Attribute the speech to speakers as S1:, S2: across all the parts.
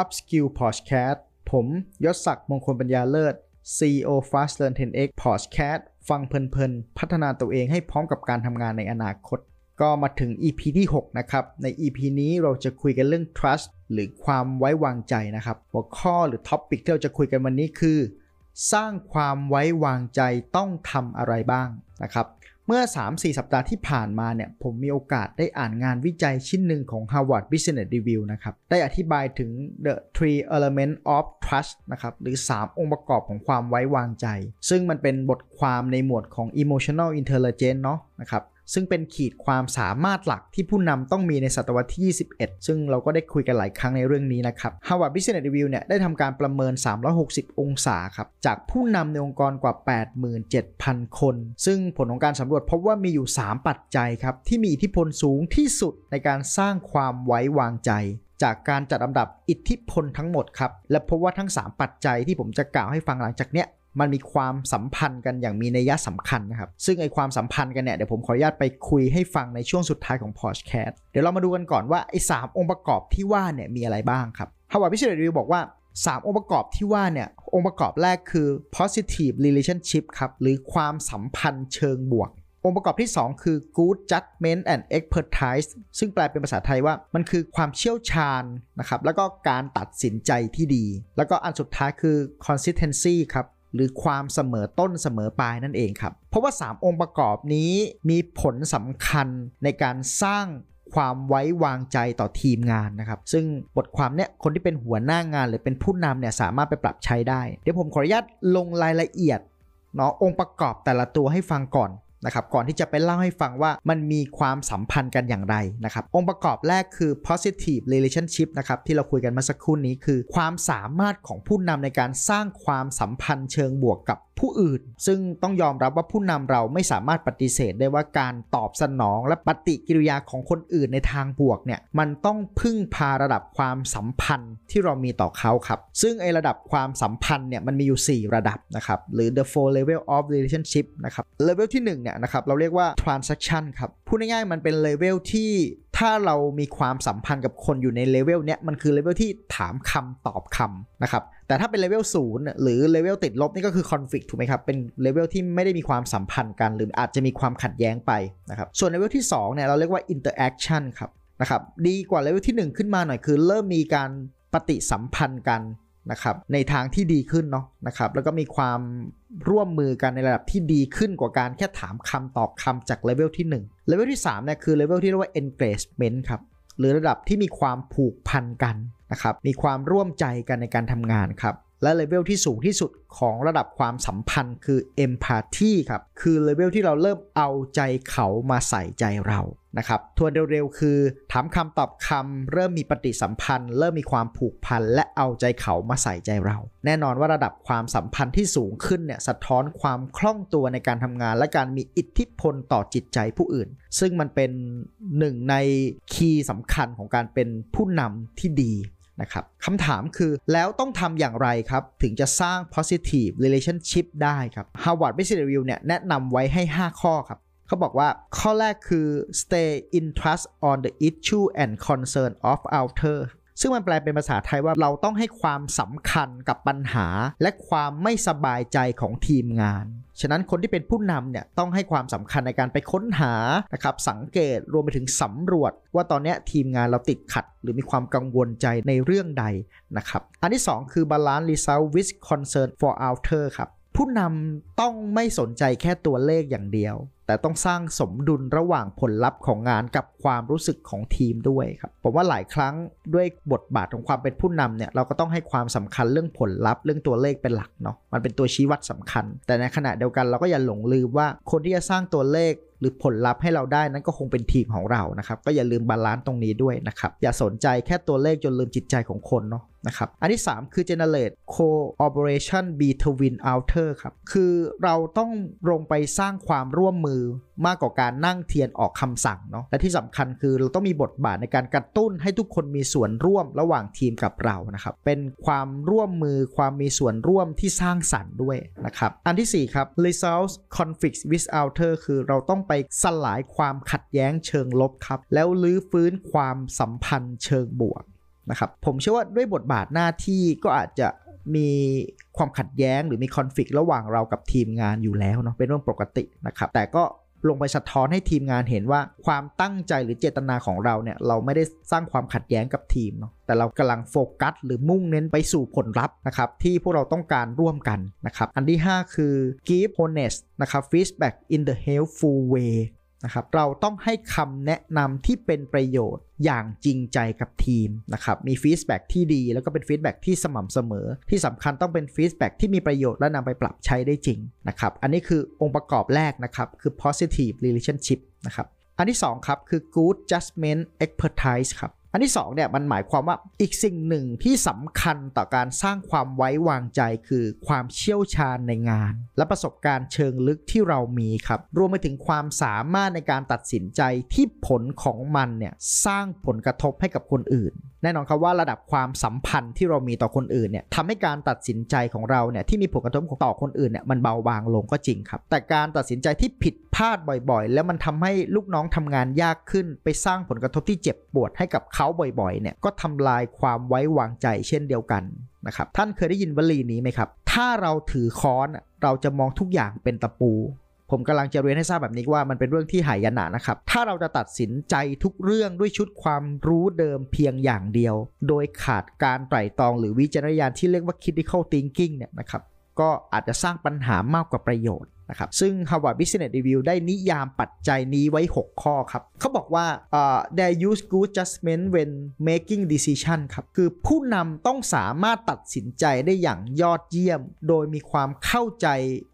S1: Upskill Podcast ผมยศศักดิ์มงคลปัญญาเลิศ CEO Fast Learn 10x Podcast ฟังเพลินๆ พัฒนาตัวเองให้พร้อมกับการทำงานในอนาคต ก็มาถึง EP ที่ 6 นะครับ ใน EP นี้เราจะคุยกันเรื่อง trust หรือความไว้วางใจนะครับ หัวข้อหรือ topic ที่เราจะคุยกันวันนี้คือ สร้างความไว้วางใจต้องทำอะไรบ้างนะครับ เมื่อ 3-4 สัปดาห์ที่ผ่านมาเนี่ยผมมีโอกาสได้อ่านงานวิจัยชิ้นหนึ่งของ Harvard Business Review นะครับ ได้อธิบายถึง the three element of trust นะครับ หรือ 3 องค์ประกอบของความไว้วางใจ ซึ่งมันเป็นบทความในหมวดของ emotional intelligence เนาะนะครับ ซึ่งเป็นขีดความสามารถหลักที่ผู้นำต้องมีในศตวรรษที่ 21 ซึ่งเราก็ได้คุยกันหลายครั้งในเรื่องนี้นะครับ Harvard Business Review เนี่ยได้ทำการประเมิน 360 องศาครับ จากผู้นำในองค์กรกว่า 87,000 คน ซึ่งผลของการสำรวจพบว่ามีอยู่ 3 ปัจจัยครับ ที่มีอิทธิพลสูงที่สุดในการสร้างความไว้วางใจจากการจัดอันดับอิทธิพลทั้งหมดครับ และพบว่าทั้ง 3 ปัจจัยที่ผมจะกล่าวให้ฟังหลังจากเนี้ย มันมีความสัมพันธ์กันอย่างมีนัยสำคัญนะครับ ซึ่งไอความสัมพันธ์กันเนี่ยเดี๋ยวผมขออนุญาตไปคุยให้ฟังในช่วงสุดท้ายของพอ d แคสเดี๋ยวเรามาดูกันก่อนว่าไอสามองค์ประกอบที่ว่าเนี่ยมีอะไรบ้างครับ Harvard Business Review บอกว่า 3 องค์ประกอบที่ว่าเนี่ยองค์ประกอบแรกคือ positive relationship ครับหรือความสัมพันธ์เชิงบวกองค์ประกอบที่ 2 คือ good judgment and expertise ซึ่งแปลเป็นภาษาไทยว่ามันคือความเชี่ยวชาญนะครับ แล้วก็การตัดสินใจที่ดี แล้วก็อันสุดท้ายคือ consistency ครับ หรือความเสมอต้นเสมอปลายนั่นเองครับ เพราะว่า 3 องค์ประกอบนี้มีผลสำคัญในการสร้างความไว้วางใจต่อทีมงานนะครับ ซึ่งบทความเนี้ยคนที่เป็นหัวหน้างานหรือเป็นผู้นำเนี่ยสามารถไปปรับใช้ได้ เดี๋ยวผมขออนุญาตลงรายละเอียดเนาะองค์ประกอบแต่ละตัวให้ฟังก่อน นะครับก่อนที่จะไปเล่าให้ฟังว่ามันมีความสัมพันธ์กันอย่างไรนะครับองค์ประกอบแรกคือ positive relationship นะครับที่เราคุยกันเมื่อสักครู่นี้คือ ความสามารถของผู้นำในการสร้างความสัมพันธ์เชิงบวกกับ ผู้อื่น ซึ่งต้องยอมรับว่าผู้นำเราไม่สามารถปฏิเสธได้ว่าการตอบสนองและปฏิกิริยาของคนอื่นในทางบวกเนี่ยมันต้องพึ่งพาระดับความสัมพันธ์ที่เรามีต่อเขาครับ ซึ่งไอ้ระดับความสัมพันธ์เนี่ยมันมีอยู่ 4 ระดับนะครับหรือ the four level of relationship นะครับเลเวลที่1เนี่ยนะครับเราเรียกว่า transaction ครับพูดง่ายๆมันเป็นเลเวลที่ ถ้าเรามีความสัมพันธ์กับคนอยู่ในเลเวลเนี้ยมันคือเลเวลที่ถามคำตอบคำนะครับแต่ถ้าเป็นเลเวลศูนย์หรือเลเวลติดลบนี่ก็คือคอนฟ lict ถูกไหมครับ เป็นเลเวลที่ไม่ได้มีความสัมพันธ์กัน หรืออาจจะมีความขัดแย้งไปนะครับส่วนเลเวลที่2เนี่ยเราเรียกว่า interaction ครับนะครับดีกว่าเลเวลที่ 1 ขึ้นมาหน่อยคือ เริ่มมีการปฏิสัมพันธ์กัน นะครับในทางที่ดีขึ้นเนาะนะครับแล้วก็มีความร่วมมือกันในระดับที่ดีขึ้นกว่าการแค่ถามคำตอบคำจากเลเวลที่1เลเวลที่3เนี่ยคือเลเวลที่เรียกว่า engagement ครับหรือระดับที่มีความผูกพันกันนะครับมีความร่วมใจกันในการทำงานครับและเลเวลที่สูงที่สุดของระดับความสัมพันธ์คือ empathy ครับคือเลเวลที่เราเริ่มเอาใจเขามาใส่ใจเรา นะครับทวนเร็วๆ คือ ถามคำตอบคำเริ่มมีปฏิสัมพันธ์ เริ่มมีความผูกพัน และเอาใจเขามาใส่ใจเรา แน่นอนว่าระดับความสัมพันธ์ที่สูงขึ้นเนี่ยสะท้อนความคล่องตัวในการทำงาน และการมีอิทธิพลต่อจิตใจผู้อื่น ซึ่งมันเป็นหนึ่งในคีย์สำคัญของการเป็นผู้นำที่ดีนะครับคำถามคือแล้วต้องทำอย่างไรครับ ถึงจะสร้าง positive relationship ได้ครับ Harvard Business Review เนี่ยแนะนำไว้ให้ 5 ข้อครับ เขาบอกว่าข้อแรกคือ stay in trust on the issue and concern of outer ซึ่งมันแปลเป็นภาษาไทยว่าเราต้องให้ความสำคัญกับปัญหา และความไม่สบายใจของทีมงานฉะนั้นคนที่เป็นผู้นำเนี่ยต้องให้ความสำคัญในการไปค้นหานะครับสังเกตรวมไปถึงสำรวจ ว่าตอนนี้ทีมงานเราติดขัด หรือมีความกังวลใจในเรื่องใดนะครับอันที่ 2 คือ balance result with concern for outer ครับผู้นำต้องไม่สนใจแค่ตัวเลขอย่างเดียว แต่ต้องสร้างสมดุลระหว่างผลลัพธ์ของงานกับความรู้สึกของทีมด้วยครับผมว่าหลายครั้งด้วยบทบาทของความเป็นผู้นำเนี่ยเราก็ต้องให้ความสำคัญเรื่องผลลัพธ์เรื่องตัวเลขเป็นหลักเนาะมันเป็นตัวชี้วัดสำคัญ แต่ในขณะเดียวกันเราก็อย่าหลงลืมว่าคนที่จะสร้างตัวเลขหรือผลลัพธ์ให้เราได้นั้นก็คงเป็นทีมของเรานะครับก็อย่าลืม balance ตรงนี้ด้วยนะครับอย่าสนใจแค่ตัวเลขจนลืมจิตใจของคนเนาะนะครับอันที่ 3 คือ generate cooperation between others ครับคือเราต้องลงไปสร้างความร่วมมือมากกว่าการนั่งเทียนออกคำสั่งเนาะและที่สำคัญคือเราต้องมีบทบาทในการกระตุ้นให้ทุกคนมีส่วนร่วมระหว่างทีมกับเรานะครับเป็นความร่วมมือความมีส่วนร่วมที่สร้างสรรค์ด้วยนะครับอันที่ 4 ครับ resolve conflict with outer คือเราต้องไปสลายความขัดแย้งเชิงลบครับ แล้วลื้อฟื้นความสัมพันธ์เชิงบวกนะครับผมเชื่อว่าด้วยบทบาทหน้าที่ก็อาจจะมีความขัดแย้งหรือมีคอนฟ lict ระหว่างเรากับทีมงานอยู่แล้วเนาะเป็นเรื่องปกตินะครับแต่ก็ ลงไปสะท้อนให้ทีมงานเห็นว่าความตั้งใจหรือเจตนาของเราเนี่ยเราไม่ได้สร้างความขัดแย้งกับทีมเนาะแต่เรากำลังโฟกัสหรือมุ่งเน้นไปสู่ผลลัพธ์นะครับที่พวกเราต้องการร่วมกันนะครับอันที่ 5 คือ give honest นะครับ feedback in the helpful way นะครับเราต้องให้คำแนะนำที่เป็นประโยชน์อย่างจริงใจกับทีมนะครับมี feedback ที่ดี แล้วก็เป็น feedback ที่สม่ำเสมอ ที่สำคัญต้องเป็น feedback ที่มีประโยชน์และนำไปปรับใช้ได้จริงนะครับอันนี้คือองค์ประกอบแรกนะครับคือ positive relationship นะครับอันที่2ครับคือ good judgment expertise ครับ อันที่2เนี่ยมันหมายความว่าอีกสิ่งหนึ่งที่สำคัญต่อการสร้างความไว้วางใจคือความเชี่ยวชาญในงาน และประสบการณ์เชิงลึกที่เรามีครับ รวมไปถึงความสามารถในการตัดสินใจที่ผลของมันเนี่ยสร้างผลกระทบให้กับคนอื่น แน่นอนครับว่าระดับความสัมพันธ์ที่เรามีต่อคนอื่นเนี่ยทำให้การตัดสินใจของเราเนี่ยที่มีผลกระทบต่อคนอื่นเนี่ยมันเบาบางลงก็จริงครับ แต่การตัดสินใจที่ผิดพลาดบ่อยๆ แล้วมันทำให้ลูกน้องทำงานยากขึ้น ไปสร้างผลกระทบที่เจ็บปวดให้กับเขาาบ่อยๆ เนี่ยก็ทำลายความไว้วางใจเช่นเดียวกันนะครับ ท่านเคยได้ยินวลีนี้ไหมครับ ถ้าเราถือค้อนเราจะมองทุกอย่างเป็นตะปู ผมกำลังจะเรียนให้ทราบแบบนี้ว่ามันเป็นเรื่องที่หายนะนะครับ ถ้าเราจะตัดสินใจทุกเรื่องด้วยชุดความรู้เดิมเพียงอย่างเดียว โดยขาดการไตร่ตรองหรือวิจารณญาณที่เรียกว่า critical thinking เนี่ยนะครับ ก็อาจจะสร้างปัญหามากกว่าประโยชน์นะครับซึ่ง Harvard Business Review ได้นิยามปัจจัยนี้ไว้ 6 ข้อครับ เขาบอกว่า uh, they use good judgment when making decision ครับ คือผู้นำต้องสามารถตัดสินใจได้อย่างยอดเยี่ยม โดยมีความเข้าใจ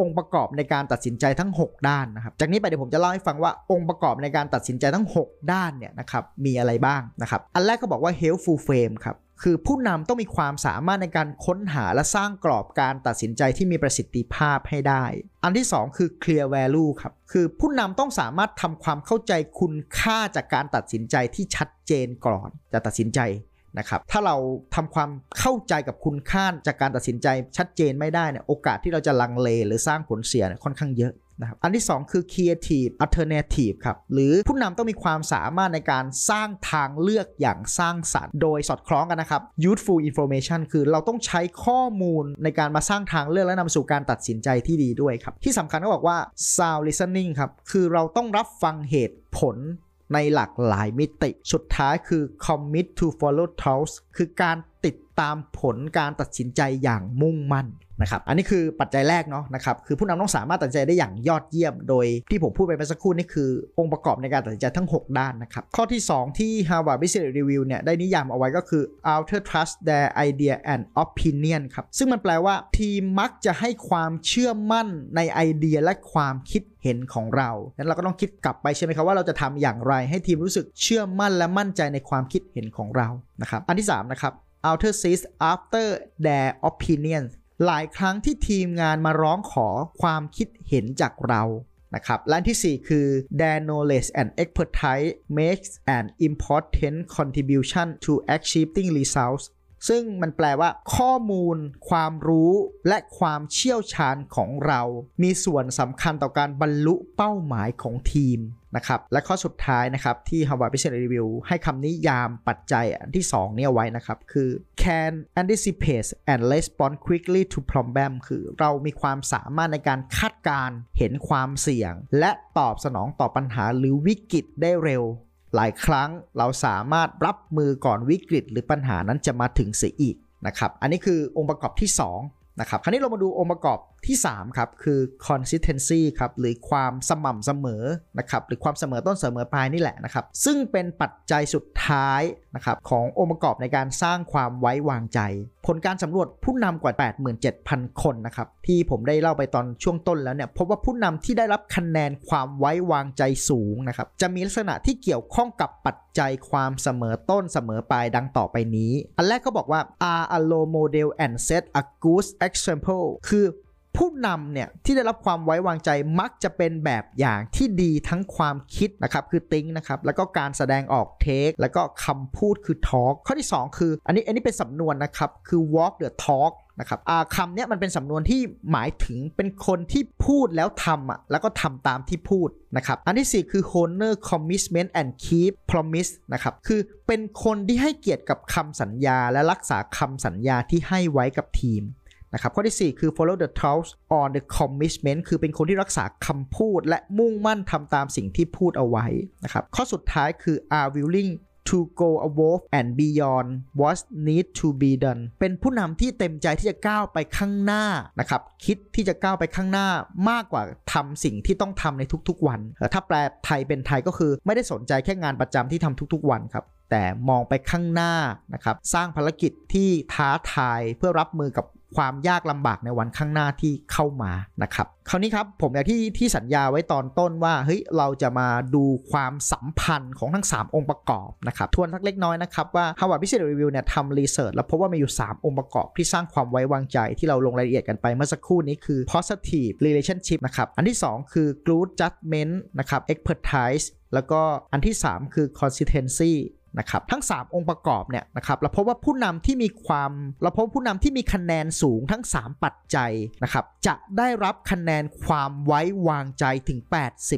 S1: องค์ประกอบในการตัดสินใจทั้ง 6 ด้านนะครับ จากนี้ไปเดี๋ยวผมจะเล่าให้ฟังว่าองค์ประกอบในการตัดสินใจทั้ง 6 ด้านเนี่ยนะครับมีอะไรบ้างนะครับ อันแรกก็บอกว่า helpful frame ครับ คือผู้นำต้องมีความสามารถในการค้นหาและสร้างกรอบการตัดสินใจที่มีประสิทธิภาพให้ได้ อันที่ 2 คือ clear value ครับ คือผู้นำต้องสามารถทำความเข้าใจคุณค่าจากการตัดสินใจที่ชัดเจนก่อนจะตัดสินใจนะครับถ้าเราทำความเข้าใจกับคุณค่าจากการตัดสินใจชัดเจนไม่ได้เนี่ยโอกาสที่เราจะลังเลหรือสร้างผลเสียค่อนข้างเยอะ นะครับอันที่ 2 คือ creative alternative ครับหรือผู้นำต้องมีความสามารถในการสร้างทางเลือกอย่างสร้างสรรค์ โดยสอดคล้องกันนะครับ useful information คือเราต้องใช้ข้อมูลในการมาสร้างทางเลือกและนำสู่การตัดสินใจที่ดีด้วยครับ ที่สำคัญก็บอกว่า sound listening ครับคือเราต้องรับฟังเหตุผลในหลากหลายมิติ สุดท้ายคือ commit to follow through คือการติดตามผลการตัดสินใจอย่างมุ่งมั่นนะครับ อันนี้คือปัจจัยแรกเนาะนะครับ คือผู้นำต้องสามารถตัดสินใจได้อย่างยอดเยี่ยม โดยที่ผมพูดไปเมื่อสักครู่นี่คือองค์ประกอบในการตัดสินใจทั้ง 6 ด้านนะครับ ข้อที่ 2 ที่ Harvard Business Review เนี่ยได้นิยามเอาไว้ก็คือ outer trust their idea and opinion ครับ ซึ่งมันแปลว่าทีมมักจะให้ความเชื่อมั่นในไอเดียและความคิดเห็นของเรางนั้นเราก็ต้องคิดกลับไปใช่ไหมครับว่าเราจะทำอย่างไรให้ทีมรู้สึกเชื่อมั่นและมั่นใจในความคิดเห็นของเรานะครับ อันที่3นะครับ outer sees after their opinion หลายครั้งที่ทีมงานมาร้องขอความคิดเห็นจากเรานะครับและที่ 4 คือ their knowledge and expertise makes an important contribution to achieving results ซึ่งมันแปลว่า ข้อมูล ความรู้และความเชี่ยวชาญของเรา มีส่วนสำคัญต่อการบรรลุเป้าหมายของทีม นะครับและข้อสุดท้ายนะครับที่ Harvard Business Review ให้คำนิยามปัจจัยอันที่ 2 เนี่ยไว้นะครับ คือ can anticipate and respond quickly to problem คือเรามีความสามารถในการคาดการเห็นความเสี่ยง และตอบสนองต่อปัญหาหรือวิกฤตได้เร็ว หลายครั้งเราสามารถรับมือก่อนวิกฤต หรือปัญหานั้นจะมาถึงเสียอีกนะครับอันนี้คือองค์ประกอบที่2นะครับคราวนี้เรามาดูองค์ประกอบที่ 3 ครับ คือ consistency ครับ หรือความสม่ำเสมอนะครับ หรือความเสมอต้นเสมอปลายนี่แหละนะครับ ซึ่งเป็นปัจจัยสุดท้ายนะครับขององค์ประกอบในการสร้างความไว้วางใจ ผลการสำรวจผู้นำกว่า 87,000 คนนะครับที่ผมได้เล่าไปตอนช่วงต้นแล้วเนี่ยพบว่าผู้นำที่ได้รับคะแนนความไว้วางใจสูงนะครับจะมีลักษณะที่เกี่ยวข้องกับปัจจัยความเสมอต้นเสมอปลายดังต่อไปนี้ อันแรกก็บอกว่า are a low model and set a good example คือ ผู้นำเนี่ยที่ได้รับความไว้วางใจมักจะเป็นแบบอย่างที่ดีทั้งความคิดนะครับคือติ้งนะครับแล้วก็การแสดงออกเทคแล้วก็คำพูดคือ talk ข้อที่ 2 คือ อันนี้อันนี้เป็นสำนวนนะครับคือ walk the talk นะครับคำนี้มันเป็นสำนวนที่หมายถึงเป็นคนที่พูดแล้วทำอะแล้วก็ทำตามที่พูดนะครับ อันที่ 4 คือ honor commitment and keep promise นะครับ คือเป็นคนที่ให้เกียรติกับคำสัญญาและรักษาคำสัญญาที่ให้ไว้กับทีม นะครับข้อที่ 4 คือ follow the thoughts on the commitment คือเป็นคนที่รักษาคำพูด และมุ่งมั่นทำตามสิ่งที่พูดเอาไว้นะครับข้อสุดท้ายคือ are willing to go above and beyond what need to be done เป็นผู้นำที่เต็มใจที่จะก้าวไปข้างหน้านะครับ คิดที่จะก้าวไปข้างหน้ามากกว่าทำสิ่งที่ต้องทำในทุกๆวัน ถ้าแปลไทยเป็นไทยก็คือไม่ได้สนใจแค่งานประจำที่ทำทุกๆวันครับแต่มองไปข้างหน้านะครับ สร้างภารกิจที่ท้าทายเพื่อรับมือกับ ความยากลำบากในวันข้างหน้าที่เข้ามานะครับคราวนี้ครับผมอยากที่ที่สัญญาไว้ตอนต้นว่าเฮ้ยเราจะมาดูความสัมพันธ์ของทั้ง 3 องค์ประกอบนะครับทวนทักเล็กน้อยนะครับว่า Harvard Business Review เนี่ยทำรีเสิร์ชแล้วพบว่ามีอยู่ 3 องค์ประกอบที่สร้างความไว้วางใจที่เราลงรายละเอียดกันไปเมื่อสักครู่นี้คือ positive relationship นะครับอันที่ 2 คือ good judgment นะครับ expertise แล้วก็อันที่ 3 คือ consistency นะครับทั้ง 3 องค์ประกอบเนี่ยนะครับเราพบว่าผู้นำที่มีความเราพบผู้นำที่มีคะแนนสูงทั้ง 3 ปัจจัยนะครับจะได้รับคะแนนความไว้วางใจถึง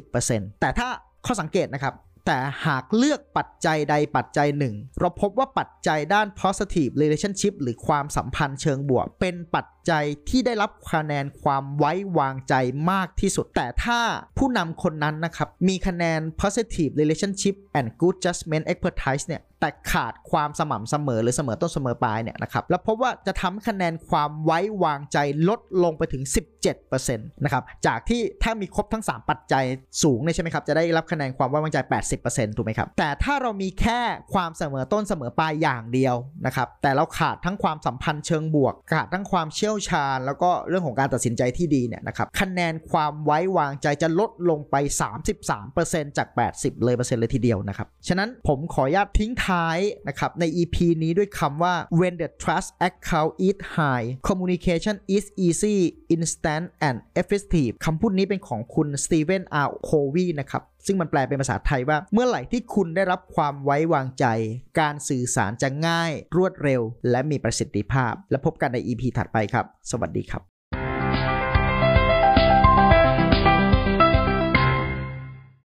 S1: 80%แต่ถ้าข้อสังเกตนะครับแต่หากเลือกปัจจัยใดปัจจัยหนึ่ง เราพบว่าปัจจัยด้าน positive relationship หรือความสัมพันธ์เชิงบวก เป็นปัจจัยที่ได้รับคะแนนความไว้วางใจมากที่สุด แต่ถ้าผู้นำคนนั้นนะครับ มีคะแนน positive relationship and good judgment expertise เนี่ยแต่ขาดความสม่ำเสมอหรือเสมอต้นเสมอปลายเนี่ยนะครับแล้วพบว่าจะทำคะแนนความไว้วางใจลดลงไปถึง 17%นะครับจากที่ถ้ามีครบทั้ง 3 ปัจจัยสูงเนี่ยใช่ไหมครับจะได้รับคะแนนความไว้วางใจ 80%ถูกไหมครับแต่ถ้าเรามีแค่ความเสมอต้นเสมอปลายอย่างเดียวนะครับแต่เราขาดทั้งความสัมพันธ์เชิงบวก ขาดทั้งความเชี่อยวชาญ แล้วก็เรื่องของการตัดสินใจที่ดีเนี่ยนะครับคะแนนความไว้วางใจจะลดลงไป 33%จาก 80 เลยเปอร์เซ็นต์เลยทีเดียวนะครับ ฉะนั้นผมขออนุญาตทิ้งท้ายนะครับใน EP นี้ด้วยคำว่า when the trust account is high communication is easy instant and effective คำพูดนี้เป็นของคุณ Stephen R. Covey นะครับ ซึ่งมันแปลเป็นภาษาไทยว่า เมื่อไหร่ที่คุณได้รับความไว้วางใจ การสื่อสารจะง่าย รวดเร็ว และมีประสิทธิภาพ และพบกันใน EP ถัดไปครับ สวัสดีครับ